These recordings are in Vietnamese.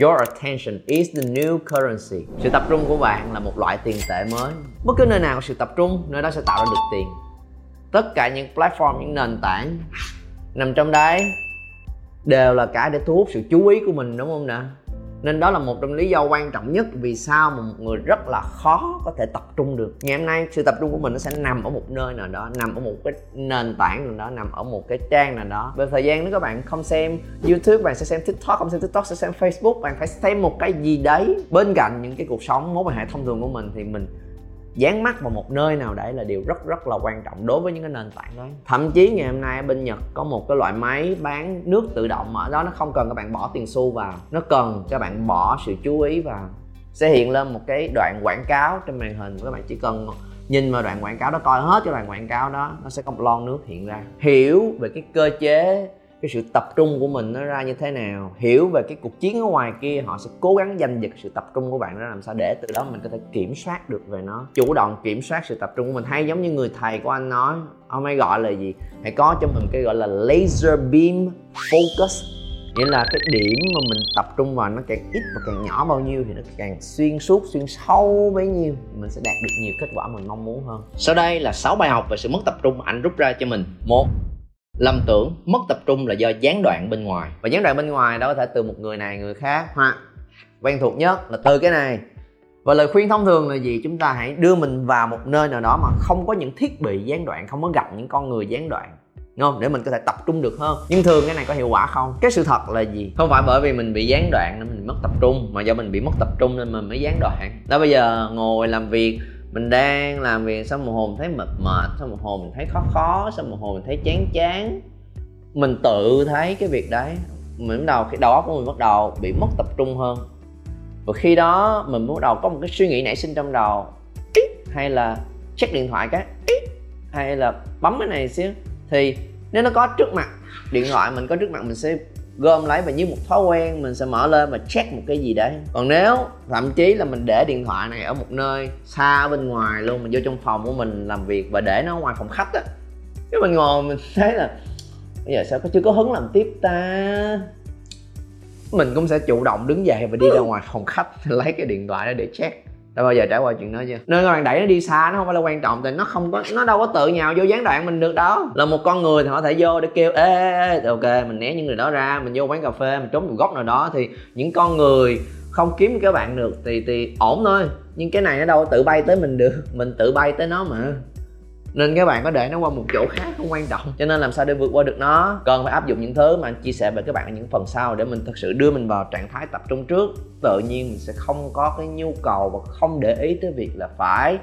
Your attention is the new currency. Sự tập trung của bạn là một loại tiền tệ mới. Bất cứ nơi nào có sự tập trung, nơi đó sẽ tạo ra được tiền. Tất cả những platform, những nền tảng nằm trong đấy đều là cái để thu hút sự chú ý của mình đúng không nè? Nên đó là một trong lý do quan trọng nhất vì sao mà một người rất là khó có thể tập trung được. Ngày hôm nay, sự tập trung của mình nó sẽ nằm ở một nơi nào đó, nằm ở một cái nền tảng nào đó, nằm ở một cái trang nào đó. Về thời gian, nếu các bạn không xem youtube, bạn sẽ xem tiktok, không xem tiktok sẽ xem facebook. Bạn phải xem một cái gì đấy bên cạnh những cái cuộc sống, mối quan hệ thông thường của mình thì mình dán mắt vào một nơi nào đấy là điều rất rất là quan trọng đối với những cái nền tảng đó thậm chí ngày hôm nay ở bên nhật có một cái loại máy bán nước tự động ở đó nó không cần các bạn bỏ tiền xu vào, nó cần các bạn bỏ sự chú ý vào. Sẽ hiện lên một cái đoạn quảng cáo trên màn hình các bạn chỉ cần nhìn vào đoạn quảng cáo đó, coi hết cái đoạn quảng cáo đó, nó sẽ có một lon nước hiện ra. Hiểu về cái cơ chế cái sự tập trung của mình nó ra như thế nào, hiểu về cái cuộc chiến ở ngoài kia, họ sẽ cố gắng giành giật sự tập trung của bạn ra làm sao để từ đó mình có thể kiểm soát được về nó, chủ động kiểm soát sự tập trung của mình. Hay giống như người thầy của anh nói, ông ấy gọi là gì? Hãy có cho mình cái gọi là laser beam focus, nghĩa là cái điểm mà mình tập trung vào nó càng ít và càng nhỏ bao nhiêu thì nó càng xuyên suốt, xuyên sâu bấy nhiêu, mình sẽ đạt được nhiều kết quả mình mong muốn hơn. Sau đây là 6 bài học về sự mất tập trung mà anh rút ra cho mình. Một lầm tưởng mất tập trung là do gián đoạn bên ngoài. Và gián đoạn bên ngoài đó có thể từ một người này người khác. Hoặc quen thuộc nhất là từ cái này. Và lời khuyên thông thường là gì? Chúng ta hãy đưa mình vào một nơi nào đó mà không có những thiết bị gián đoạn không có gặp những con người gián đoạn. Đúng không? Để mình có thể tập trung được hơn. Nhưng thường cái này có hiệu quả không? Cái sự thật là gì? Không phải bởi vì mình bị gián đoạn nên mình mất tập trung mà do mình bị mất tập trung nên mình mới gián đoạn. Đó bây giờ ngồi làm việc mình đang làm việc xong một hồi thấy mệt mệt, xong một hồi mình thấy khó khó, xong một hồi mình thấy chán chán. Mình tự thấy cái việc đấy, mình bắt đầu cái đầu óc của mình bắt đầu bị mất tập trung hơn. Và khi đó mình bắt đầu có một cái suy nghĩ nảy sinh trong đầu. Hay là check điện thoại cái hay là bấm cái này xíu. Thì nếu nó có trước mặt điện thoại, mình có trước mặt mình sẽ gom lấy và như một thói quen mình sẽ mở lên và check một cái gì đấy. Còn nếu thậm chí là mình để điện thoại này ở một nơi xa ở bên ngoài luôn, mình vô trong phòng của mình làm việc và để nó ngoài phòng khách á, cái mình ngồi mình thấy là, bây giờ sao có chưa có hứng làm tiếp ta? Mình cũng sẽ chủ động đứng dậy và đi ra ngoài phòng khách, lấy cái điện thoại đó để check đã bao giờ trải qua chuyện đó chưa? Nên các bạn đẩy nó đi xa nó không phải là quan trọng tại nó không có nó đâu có tự nhào vô gián đoạn mình được đó. là một con người thì họ thể vô để kêu ê, ê, ê ok mình né những người đó ra mình vô quán cà phê mình trốn một góc nào đó. Thì những con người không kiếm các bạn được thì thì ổn thôi. Nhưng cái này nó đâu có tự bay tới mình được mình tự bay tới nó mà nên các bạn có để nó qua một chỗ khác không quan trọng. Cho nên làm sao để vượt qua được nó? Cần phải áp dụng những thứ mà anh chia sẻ với các bạn ở những phần sau để mình thực sự đưa mình vào trạng thái tập trung trước. Tự nhiên mình sẽ không có cái nhu cầu và không để ý tới việc là phải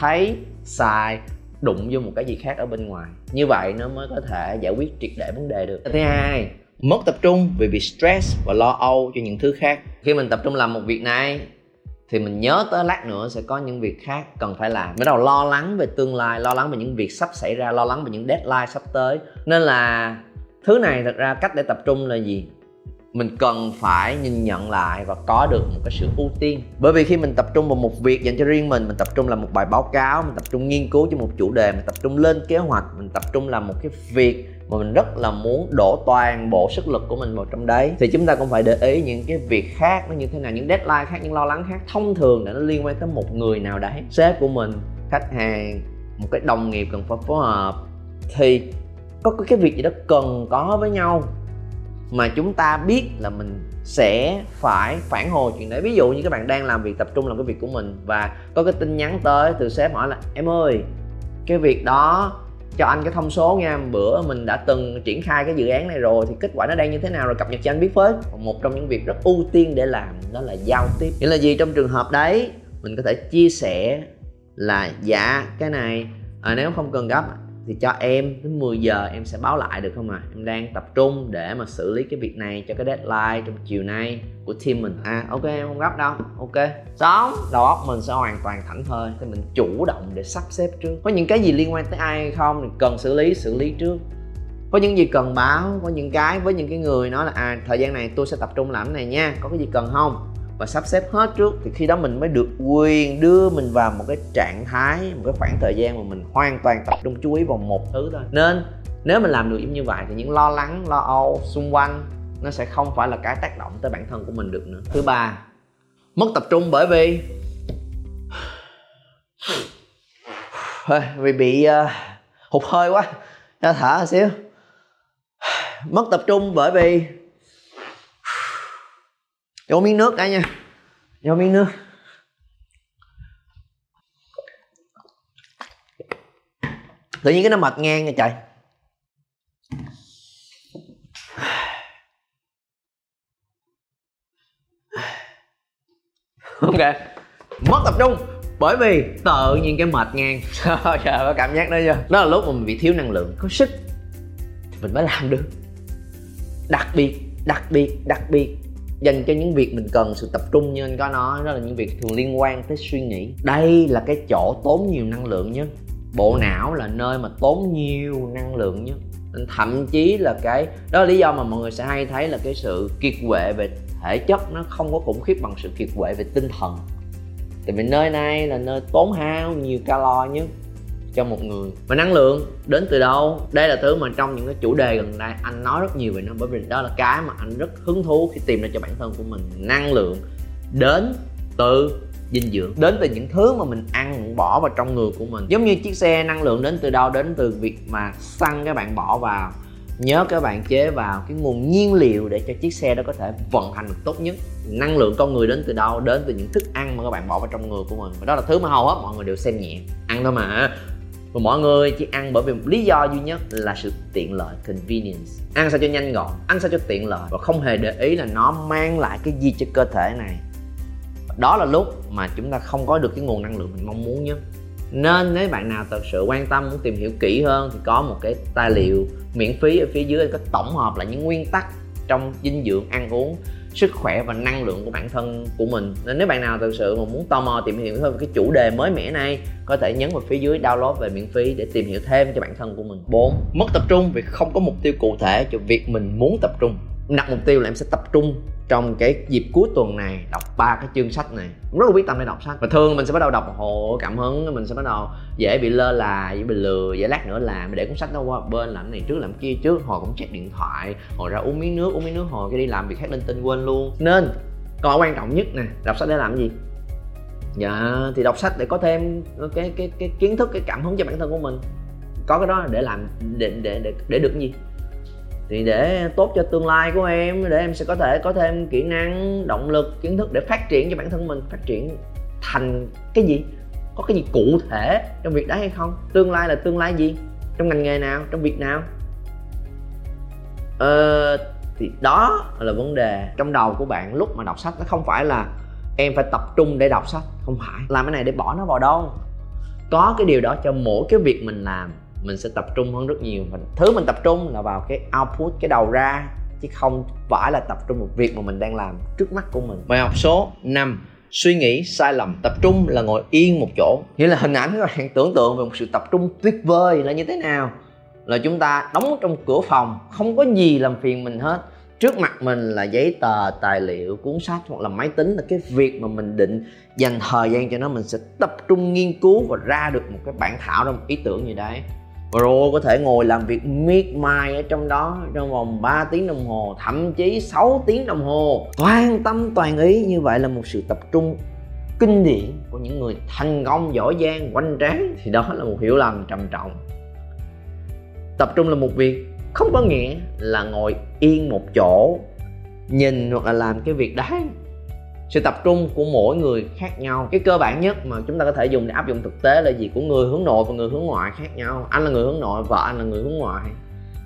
thấy xài đụng vô một cái gì khác ở bên ngoài. Như vậy nó mới có thể giải quyết triệt để vấn đề được. Thứ hai, mất tập trung vì bị stress và lo âu cho những thứ khác. Khi mình tập trung làm một việc này thì mình nhớ tới lát nữa sẽ có những việc khác cần phải làm. Bắt đầu lo lắng về tương lai, lo lắng về những việc sắp xảy ra, lo lắng về những deadline sắp tới. Nên là thứ này thật ra cách để tập trung là gì? Mình cần phải nhìn nhận lại và có được một cái sự ưu tiên. Bởi vì khi mình tập trung vào một việc dành cho riêng mình mình tập trung làm một bài báo cáo, mình tập trung nghiên cứu cho một chủ đề, mình tập trung lên kế hoạch, mình tập trung làm một cái việc mà mình rất là muốn đổ toàn bộ sức lực của mình vào trong đấy, thì chúng ta cũng phải để ý những cái việc khác nó như thế nào, những deadline khác, những lo lắng khác. Thông thường là nó liên quan tới một người nào đấy, sếp của mình, khách hàng, một cái đồng nghiệp cần phải phối hợp, thì có cái việc gì đó cần có với nhau mà chúng ta biết là mình sẽ phải phản hồi chuyện đấy. Ví dụ như các bạn đang làm việc tập trung làm cái việc của mình và có cái tin nhắn tới từ sếp hỏi là em ơi cái việc đó cho anh cái thông số nha bữa mình đã từng triển khai cái dự án này rồi thì kết quả nó đang như thế nào rồi cập nhật cho anh biết với. Một trong những việc rất ưu tiên để làm đó là giao tiếp. Nghĩa là gì? Trong trường hợp đấy mình có thể chia sẻ là dạ cái này à, nếu không cần gấp thì cho em, đến 10 giờ em sẽ báo lại được không à em đang tập trung để mà xử lý cái việc này cho cái deadline trong chiều nay của team mình. À ok, em không gấp đâu. Ok. Xong đầu óc mình sẽ hoàn toàn thảnh thơi. Thì mình chủ động để sắp xếp trước. Có những cái gì liên quan tới ai hay không thì cần xử lý xử lý trước. Có những gì cần báo, có những cái với những cái người nói là à thời gian này tôi sẽ tập trung làm cái này nha. Có cái gì cần không? Và sắp xếp hết trước. Thì khi đó mình mới được quyền đưa mình vào một cái trạng thái một cái khoảng thời gian mà mình hoàn toàn tập trung chú ý vào một thứ thôi. Nên nếu mình làm được như vậy thì những lo lắng lo âu xung quanh nó sẽ không phải là cái tác động tới bản thân của mình được nữa. Thứ ba mất tập trung bởi vì vì bị uh, hụt hơi quá. Cho thở một xíu. Mất tập trung bởi vì vô miếng nước cả nha. Vô miếng nước. Tự nhiên cái nó mệt ngang nha trời. Ok. Mất tập trung bởi vì tự nhiên cái mệt ngang. Trời có cảm giác đó chưa? Đó là lúc mà mình bị thiếu năng lượng có sức. Thì mình mới làm được. Đặc biệt đặc biệt đặc biệt dành cho những việc mình cần, sự tập trung như anh có nói, đó là những việc thường liên quan tới suy nghĩ. Đây là cái chỗ tốn nhiều năng lượng nhất. Bộ não là nơi mà tốn nhiều năng lượng nhất. Thậm chí là cái, đó là lý do mà mọi người sẽ hay thấy là cái sự kiệt quệ về thể chất nó không có khủng khiếp bằng sự kiệt quệ về tinh thần. Tại vì nơi này là nơi tốn hao nhiều calo nhất cho một người. Và năng lượng đến từ đâu? Đây là thứ mà trong những cái chủ đề gần đây anh nói rất nhiều về nó, bởi vì đó là cái mà anh rất hứng thú khi tìm ra cho bản thân của mình, năng lượng đến từ dinh dưỡng, đến từ những thứ mà mình ăn, mình bỏ vào trong người của mình. Giống như chiếc xe năng lượng đến từ đâu? Đến từ việc mà xăng các bạn bỏ vào, nhớ các bạn chế vào cái nguồn nhiên liệu để cho chiếc xe đó có thể vận hành được tốt nhất. Năng lượng con người đến từ đâu? Đến từ những thức ăn mà các bạn bỏ vào trong người của mình. Và đó là thứ mà hầu hết mọi người đều xem nhẹ. Ăn thôi mà và mọi người chỉ ăn bởi vì một lý do duy nhất là sự tiện lợi, convenience. Ăn sao cho nhanh gọn, ăn sao cho tiện lợi. Và không hề để ý là nó mang lại cái gì cho cơ thể này. Đó là lúc mà chúng ta không có được cái nguồn năng lượng mình mong muốn nhất. Nên nếu bạn nào thật sự quan tâm, muốn tìm hiểu kỹ hơn thì có một cái tài liệu miễn phí ở phía dưới có tổng hợp lại những nguyên tắc trong dinh dưỡng ăn uống sức khỏe và năng lượng của bản thân của mình. Nên nếu bạn nào thực sự mà muốn tò mò tìm hiểu hơn về cái chủ đề mới mẻ này có thể nhấn vào phía dưới download về miễn phí để tìm hiểu thêm cho bản thân của mình. 4. Mất tập trung vì không có mục tiêu cụ thể cho việc mình muốn tập trung. Đặt mục tiêu là em sẽ tập trung trong cái dịp cuối tuần này đọc ba cái chương sách này. Rất là quyết tâm để đọc sách. Và thường mình sẽ bắt đầu đọc một hồ cảm hứng mình sẽ bắt đầu dễ bị lơ là dễ bị lừa dễ lát nữa làm để cuốn sách nó qua bên làm này trước làm kia trước. Hồi cũng check điện thoại hồi ra uống miếng nước uống miếng nước hồi cái đi làm việc khác lên tin quên luôn. Nên câu quan trọng nhất nè đọc sách để làm gì? Dạ thì đọc sách để có thêm cái cái cái kiến thức cái cảm hứng cho bản thân của mình. Có cái đó để làm để để để, để được gì? Thì để tốt cho tương lai của em để em sẽ có thể có thêm kỹ năng động lực kiến thức để phát triển cho bản thân mình. Phát triển thành cái gì? Có cái gì cụ thể trong việc đấy hay không? Tương lai là tương lai gì? Trong ngành nghề nào? Trong việc nào? Ờ, thì đó là vấn đề trong đầu của bạn lúc mà đọc sách. Nó không phải là em phải tập trung để đọc sách. Không phải. Làm cái này để bỏ nó vào đâu. Có cái điều đó cho mỗi cái việc mình làm mình sẽ tập trung hơn rất nhiều. Và thứ mình tập trung là vào cái output cái đầu ra chứ không phải là tập trung một việc mà mình đang làm trước mắt của mình. Bài học số 5 suy nghĩ sai lầm. Tập trung là ngồi yên một chỗ. Nghĩa là hình ảnh các bạn tưởng tượng về một sự tập trung tuyệt vời là như thế nào. Là chúng ta đóng trong cửa phòng không có gì làm phiền mình hết. Trước mặt mình là giấy tờ tài liệu cuốn sách hoặc là máy tính là cái việc mà mình định dành thời gian cho nó. Mình sẽ tập trung nghiên cứu và ra được một cái bản thảo ra một ý tưởng như đấy Pro có thể ngồi làm việc miết mai ở trong đó trong vòng 3 tiếng đồng hồ, thậm chí 6 tiếng đồng hồ. Toàn tâm, toàn ý, như vậy là một sự tập trung kinh điển của những người thành công, giỏi giang quanh tráng. Thì đó là một hiểu lầm trầm trọng. Tập trung là một việc, không có nghĩa là ngồi yên một chỗ, nhìn hoặc là làm cái việc đấy sự tập trung của mỗi người khác nhau. Cái cơ bản nhất mà chúng ta có thể dùng để áp dụng thực tế là gì? Của người hướng nội và người hướng ngoại khác nhau. Anh là người hướng nội, vợ anh là người hướng ngoại.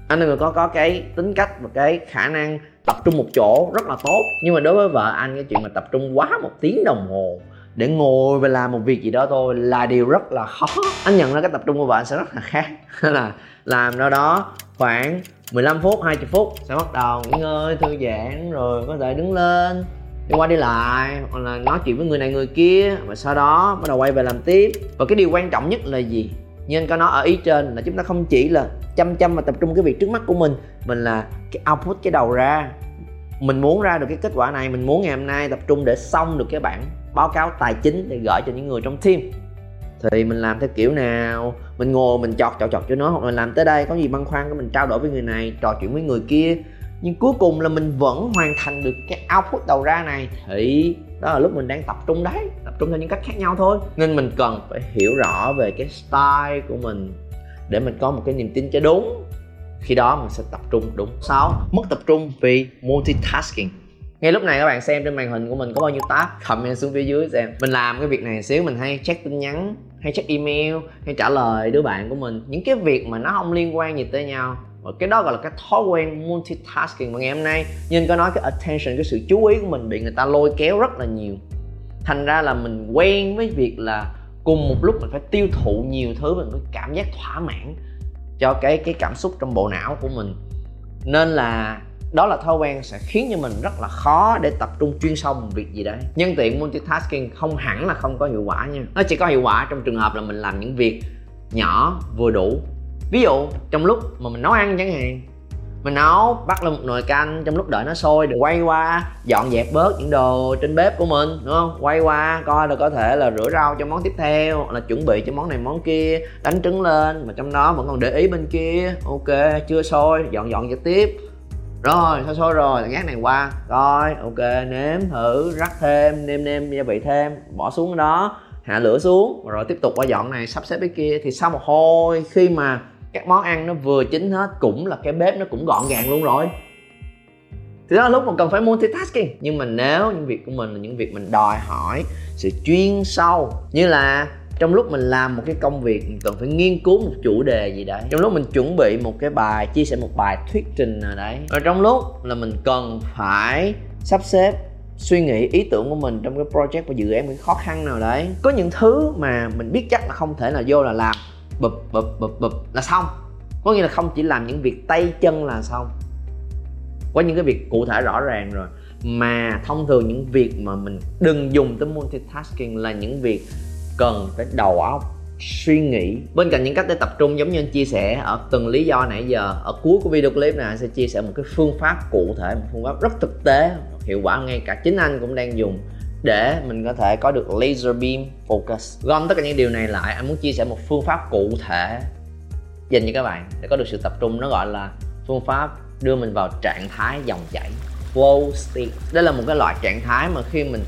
Anh là người có có cái tính cách và cái khả năng tập trung một chỗ rất là tốt. Nhưng mà đối với vợ anh, cái chuyện mà tập trung quá một tiếng đồng hồ để ngồi và làm một việc gì đó thôi là điều rất là khó. Anh nhận ra cái tập trung của vợ anh sẽ rất là khác. Là làm đâu đó khoảng 15 phút 20 phút sẽ bắt đầu nghỉ ngơi, thư giãn, rồi có thể đứng lên đi qua đi lại, hoặc là nói chuyện với người này người kia, và sau đó bắt đầu quay về làm tiếp. Và cái điều quan trọng nhất là gì? Như anh có nói ở ý trên là chúng ta không chỉ là chăm chăm và tập trung cái việc trước mắt của mình mình là cái output cái đầu ra. Mình muốn ra được cái kết quả này, mình muốn ngày hôm nay tập trung để xong được cái bản báo cáo tài chính để gửi cho những người trong team. Thì mình làm theo kiểu nào? Mình ngồi, mình chọt chọt chọt cho nó, hoặc là làm tới đây, có gì băn khoăn của mình trao đổi với người này, trò chuyện với người kia nhưng cuối cùng là mình vẫn hoàn thành được cái output đầu ra này. Thì? Đó là lúc mình đang tập trung đấy tập trung theo những cách khác nhau thôi. Nên mình cần phải hiểu rõ về cái style của mình để mình có một cái niềm tin cho đúng. Khi đó mình sẽ tập trung đúng. 6. Mất tập trung vì multitasking. Ngay lúc này các bạn xem trên màn hình của mình có bao nhiêu tab comment xuống phía dưới xem. Mình làm cái việc này xíu mình hay check tin nhắn hay check email hay trả lời đứa bạn của mình. Những cái việc mà nó không liên quan gì tới nhau và cái đó gọi là cái thói quen multitasking mà ngày hôm nay nhưng có nói cái attention, cái sự chú ý của mình bị người ta lôi kéo rất là nhiều. Thành ra là mình quen với việc là cùng một lúc mình phải tiêu thụ nhiều thứ, mình mới cảm giác thỏa mãn cho cái cái cảm xúc trong bộ não của mình. Nên là đó là thói quen sẽ khiến cho mình rất là khó để tập trung chuyên sâu một việc gì đấy. Nhân tiện multitasking không hẳn là không có hiệu quả nha. Nó chỉ có hiệu quả trong trường hợp là mình làm những việc nhỏ, vừa đủ ví dụ, trong lúc mà mình nấu ăn chẳng hạn, mình nấu, bắt lên một nồi canh, trong lúc đợi nó sôi được quay qua, dọn dẹp bớt những đồ trên bếp của mình, đúng không? Quay qua, coi là có thể là rửa rau cho món tiếp theo là chuẩn bị cho món này món kia, đánh trứng lên, mà trong đó vẫn còn để ý bên kia. Ok, chưa sôi, dọn dọn cho tiếp. Rồi sôi sôi rồi? Gác này qua. Coi ok, nếm thử, rắc thêm, nêm nêm gia vị thêm, bỏ xuống đó, hạ lửa xuống, rồi tiếp tục qua dọn này, sắp xếp cái kia. Thì sau một hồi, khi mà các món ăn nó vừa chín hết, cũng là cái bếp nó cũng gọn gàng luôn rồi. Thì đó là lúc mà cần phải multitasking. Nhưng mà nếu những việc của mình là những việc mình đòi hỏi sự chuyên sâu, như là trong lúc mình làm một cái công việc, mình cần phải nghiên cứu một chủ đề gì đấy. Trong lúc mình chuẩn bị một cái bài, chia sẻ một bài thuyết trình nào đấy. Và trong lúc là mình cần phải sắp xếp suy nghĩ, ý tưởng của mình trong cái project và dự án, cái khó khăn nào đấy. Có những thứ mà mình biết chắc là không thể là vô là làm bụp bụp bụp bụp là xong. Có nghĩa là không chỉ làm những việc tay chân là xong. Có những cái việc cụ thể rõ ràng rồi. Mà thông thường những việc mà mình đừng dùng tới multitasking là những việc cần phải đầu óc, suy nghĩ. Bên cạnh những cách để tập trung, giống như anh chia sẻ ở từng lý do nãy giờ, ở cuối của video clip này, anh sẽ chia sẻ một cái phương pháp cụ thể, một phương pháp rất thực tế, hiệu quả ngay cả chính anh cũng đang dùng để mình có thể có được laser beam focus. Gom tất cả những điều này lại anh muốn chia sẻ một phương pháp cụ thể dành cho các bạn để có được sự tập trung. Nó gọi là phương pháp đưa mình vào trạng thái dòng chảy flow state. Đây là một cái loại trạng thái mà khi mình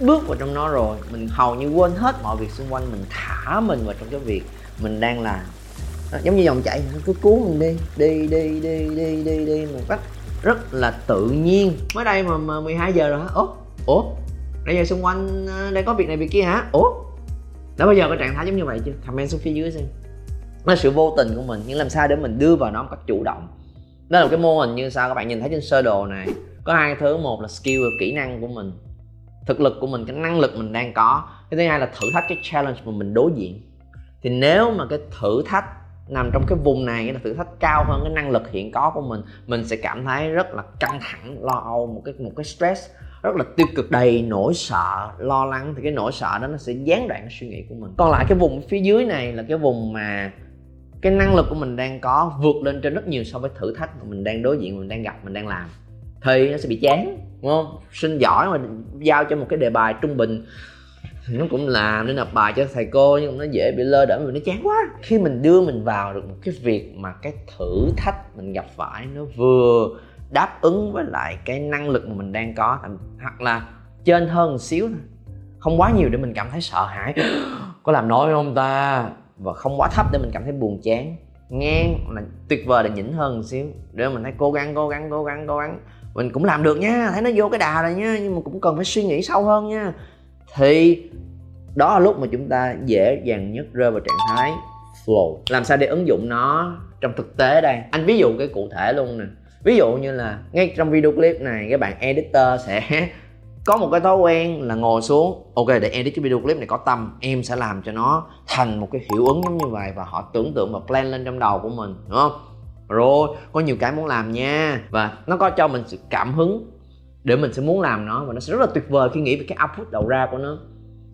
bước vào trong nó rồi mình hầu như quên hết mọi việc xung quanh mình thả mình vào trong cái việc mình đang làm. Đó, giống như dòng chảy nó cứ cuốn mình đi đi đi đi đi đi đi một cách rất là tự nhiên. Mới đây mà, mà 12 giờ rồi hả? Ủa ủa bây giờ xung quanh ờ, đang có việc này việc kia hả? Ủa? Đã bao giờ có trạng thái giống như vậy chưa? Comment xuống phía dưới xem. Nó là sự vô tình của mình, nhưng làm sao để mình đưa vào nó một cách chủ động? Đó là một cái mô hình như sao các bạn nhìn thấy trên sơ đồ này. Có hai thứ, một là skill và kỹ năng của mình. Thực lực của mình, cái năng lực mình đang có. Cái thứ hai là thử thách cái challenge mà mình đối diện. Thì nếu mà cái thử thách nằm trong cái vùng này là thử thách cao hơn cái năng lực hiện có của mình mình sẽ cảm thấy rất là căng thẳng, lo âu, một cái một cái stress rất là tiêu cực đầy nỗi sợ, lo lắng, thì cái nỗi sợ đó nó sẽ gián đoạn suy nghĩ của mình. Còn lại cái vùng phía dưới này là cái vùng mà cái năng lực của mình đang có vượt lên trên rất nhiều so với thử thách mà mình đang đối diện, mình đang gặp, mình đang làm. Thì nó sẽ bị chán, đúng không? Sinh giỏi mà giao cho một cái đề bài trung bình. Thì nó cũng làm nên nộp bài cho thầy cô, nhưng mà nó dễ bị lơ đễnh vì nó chán quá. Khi mình đưa mình vào được một cái việc mà cái thử thách mình gặp phải nó vừa đáp ứng với lại cái năng lực mà mình đang có. Hoặc là trên hơn một xíu thôi. Không quá nhiều để mình cảm thấy sợ hãi. Có làm nổi không ta? Và không quá thấp để mình cảm thấy buồn chán. Ngang, là tuyệt vời là nhỉnh hơn một xíu. Để mình thấy cố gắng cố gắng cố gắng cố gắng. Mình cũng làm được nha. Thấy nó vô cái đà rồi nha. Nhưng mà cũng cần phải suy nghĩ sâu hơn nha. Thì đó là lúc mà chúng ta dễ dàng nhất rơi vào trạng thái flow. Làm sao để ứng dụng nó trong thực tế đây? Anh ví dụ cái cụ thể luôn nè ví dụ như là ngay trong video clip này các bạn editor sẽ có một cái thói quen là ngồi xuống. Ok, để edit cái video clip này có tâm, em sẽ làm cho nó thành một cái hiệu ứng giống như vậy và họ tưởng tượng và plan lên trong đầu của mình, đúng không? Rồi, có nhiều cái muốn làm nha. Và nó có cho mình sự cảm hứng để mình sẽ muốn làm nó và nó sẽ rất là tuyệt vời khi nghĩ về cái output đầu ra của nó.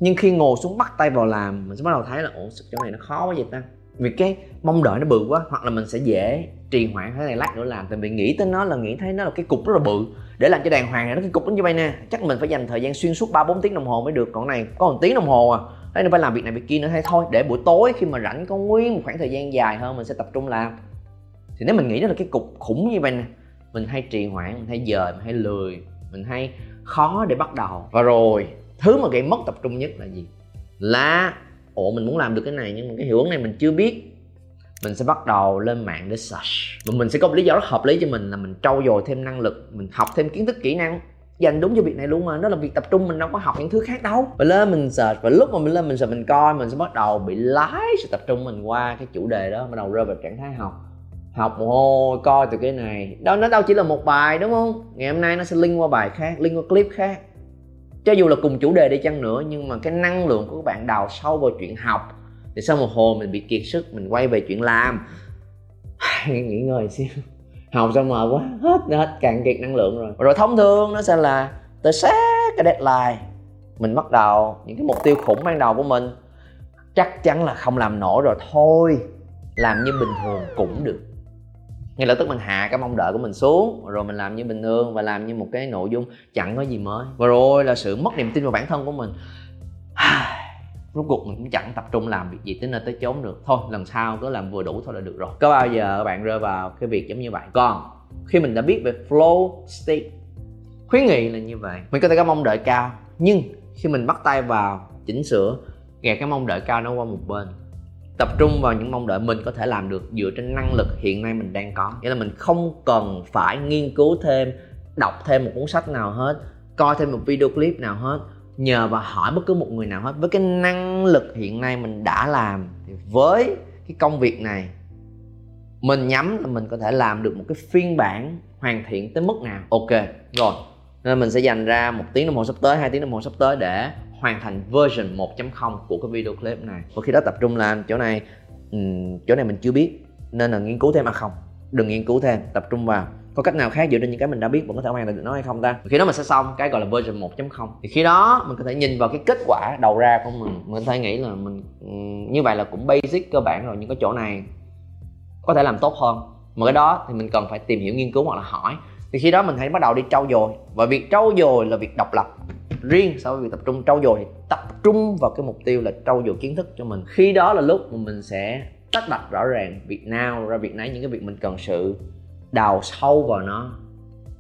Nhưng khi ngồi xuống bắt tay vào làm, mình sẽ bắt đầu thấy là, ủa chỗ này nó khó quá vậy ta. Vì cái mong đợi nó bự quá, hoặc là mình sẽ dễ trì hoãn thế này lát nữa làm. Tại vì nghĩ tới nó là nghĩ thấy nó là cái cục rất là bự. Để làm cho đàng hoàng này nó cái cục nó như vậy nè chắc mình phải dành thời gian xuyên suốt ba bốn tiếng đồng hồ mới được. Còn này, có một tiếng đồng hồ à. Thế nó phải làm việc này việc kia nữa hay thôi. Để buổi tối khi mà rảnh có nguyên một khoảng thời gian dài hơn, mình sẽ tập trung làm. Thì nếu mình nghĩ đó là cái cục khủng như vậy nè mình hay trì hoãn, mình hay dời, mình hay lười, mình hay khó để bắt đầu. Và rồi, thứ mà gây mất tập trung nhất là gì? Là ồ mình muốn làm được cái này nhưng mà cái hiệu ứng này mình chưa biết mình sẽ bắt đầu lên mạng để search. Và mình sẽ có một lý do rất hợp lý cho mình là mình trau dồi thêm năng lực, mình học thêm kiến thức kỹ năng. Dành đúng cho việc này luôn mà, nó là việc tập trung, mình đâu có học những thứ khác đâu. Và lên mình search, và lúc mà mình lên mình search, mình coi, mình sẽ bắt đầu bị lái sự tập trung mình qua cái chủ đề đó, bắt đầu rơi vào trạng thái học. Học mồ hôi, coi từ cái này. Đó nó đâu chỉ là một bài, đúng không? Ngày hôm nay nó sẽ link qua bài khác, link qua clip khác. Cho dù là cùng chủ đề đi chăng nữa, nhưng mà cái năng lượng của các bạn đào sâu vào chuyện học thì sau một hồi mình bị kiệt sức, mình quay về chuyện làm. Nghỉ ngơi xíu. Học xong mệt quá, hết hết, cạn kiệt năng lượng rồi. Rồi thông thường nó sẽ là tới sát cái deadline, mình bắt đầu những cái mục tiêu khủng ban đầu của mình. Chắc chắn là không làm nổi rồi, thôi, làm như bình thường cũng được. Ngay lập tức mình hạ cái mong đợi của mình xuống, rồi mình làm như bình thường và làm như một cái nội dung, chẳng có gì mới. Và rồi là sự mất niềm tin vào bản thân của mình rốt cuộc mình cũng chẳng tập trung làm việc gì tới nơi tới chốn được. Thôi, lần sau cứ làm vừa đủ thôi là được rồi. Có bao giờ các bạn rơi vào cái việc giống như vậy? Còn, khi mình đã biết về flow state, khuyến nghị là như vậy. Mình có thể có mong đợi cao, nhưng khi mình bắt tay vào chỉnh sửa gạt cái mong đợi cao nó qua một bên. Tập trung vào những mong đợi mình có thể làm được dựa trên năng lực hiện nay mình đang có. Nghĩa là mình không cần phải nghiên cứu thêm, đọc thêm một cuốn sách nào hết, coi thêm một video clip nào hết nhờ và hỏi bất cứ một người nào hết. Với cái năng lực hiện nay mình đã làm thì với cái công việc này mình nhắm là mình có thể làm được một cái phiên bản hoàn thiện tới mức nào. Ok rồi. Nên mình sẽ dành ra một tiếng đồng hồ sắp tới hai tiếng đồng hồ sắp tới để hoàn thành version 1.0 của cái video clip này. Và khi đó tập trung làm chỗ này chỗ này mình chưa biết nên là nghiên cứu thêm. À không đừng nghiên cứu thêm tập trung vào có cách nào khác dựa trên những cái mình đã biết vẫn có thể hoàn thành được nó hay không ta? Khi đó mình sẽ xong cái gọi là version 1.0 thì khi đó mình có thể nhìn vào cái kết quả đầu ra của mình. Mình có thể nghĩ là mình ừ, như vậy là cũng basic cơ bản rồi, nhưng có chỗ này có thể làm tốt hơn. Mà cái đó thì mình cần phải tìm hiểu nghiên cứu hoặc là hỏi. Thì khi đó mình hãy bắt đầu đi trau dồi. Và việc trau dồi là việc độc lập. Riêng so với việc tập trung, trau dồi thì tập trung vào cái mục tiêu là trau dồi kiến thức cho mình. Khi đó là lúc mà mình sẽ tách bạch rõ ràng việc nào ra việc nấy những cái việc mình cần sự đào sâu vào nó.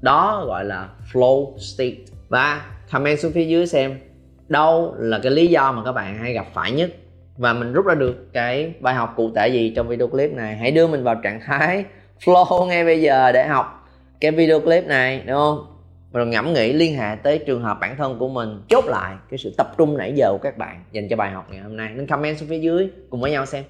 Đó gọi là flow state. Và comment xuống phía dưới xem đâu là cái lý do mà các bạn hay gặp phải nhất. Và mình rút ra được cái bài học cụ thể gì trong video clip này. Hãy đưa mình vào trạng thái flow ngay bây giờ để học cái video clip này, đúng không? Rồi ngẫm nghĩ liên hệ tới trường hợp bản thân của mình. Chốt lại cái sự tập trung nãy giờ của các bạn dành cho bài học ngày hôm nay. Nên comment xuống phía dưới cùng với nhau xem.